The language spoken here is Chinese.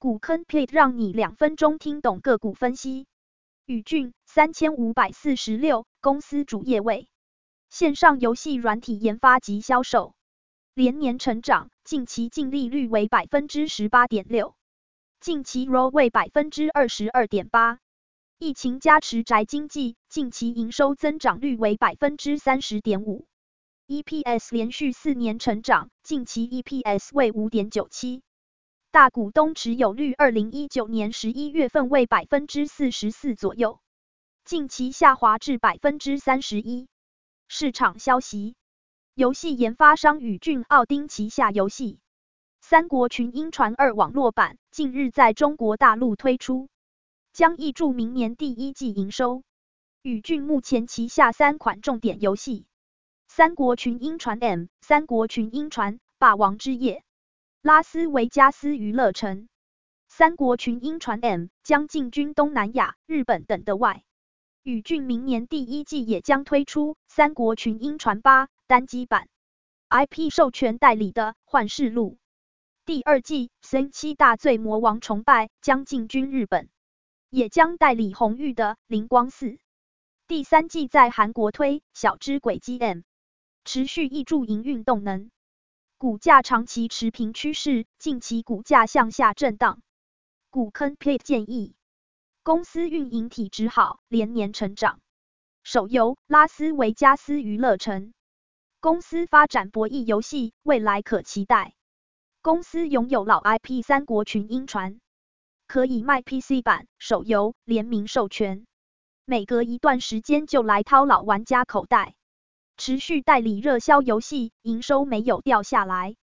股坑 plate 让你两分钟听懂个股分析。宇峻三千五百四十六，公司主业为线上游戏软体研发及销售，连年成长，近期净利率为百分之十八点六，近期 ROE 为百分之二十二点八。疫情加持宅经济，近期营收增长率为百分之三十点五，EPS 连续四年成长，近期 EPS 为五点九七。大股东持有率，二零一九年十一月份为百分之四十四左右，近期下滑至百分之三十一。市场消息，游戏研发商宇峻奥丁旗下游戏《三国群英传二》网络版近日在中国大陆推出，将挹注明年第一季营收。宇峻目前旗下三款重点游戏《三国群英传 M》、《三国群英传霸王之夜》。拉斯维加斯娱乐城，《三国群英传 M》将进军东南亚、日本等的外。宇俊明年第一季也将推出《三国群英传八》单机版，IP 授权代理的《幻世录》。第二季《森七大罪魔王崇拜》将进军日本，也将代理红玉的《灵光寺》。第三季在韩国推《小之轨迹 M》，持续挹注营运动能。股价长期持平趋势，近期股价向下震荡。股坑 plate 建议，公司运营体质好，连年成长。手游拉斯维加斯娱乐城，公司发展博弈游戏，未来可期待。公司拥有老 IP 三国群英传，可以卖 PC 版手游联名授权，每隔一段时间就来掏老玩家口袋。持续代理热销游戏，营收没有掉下来。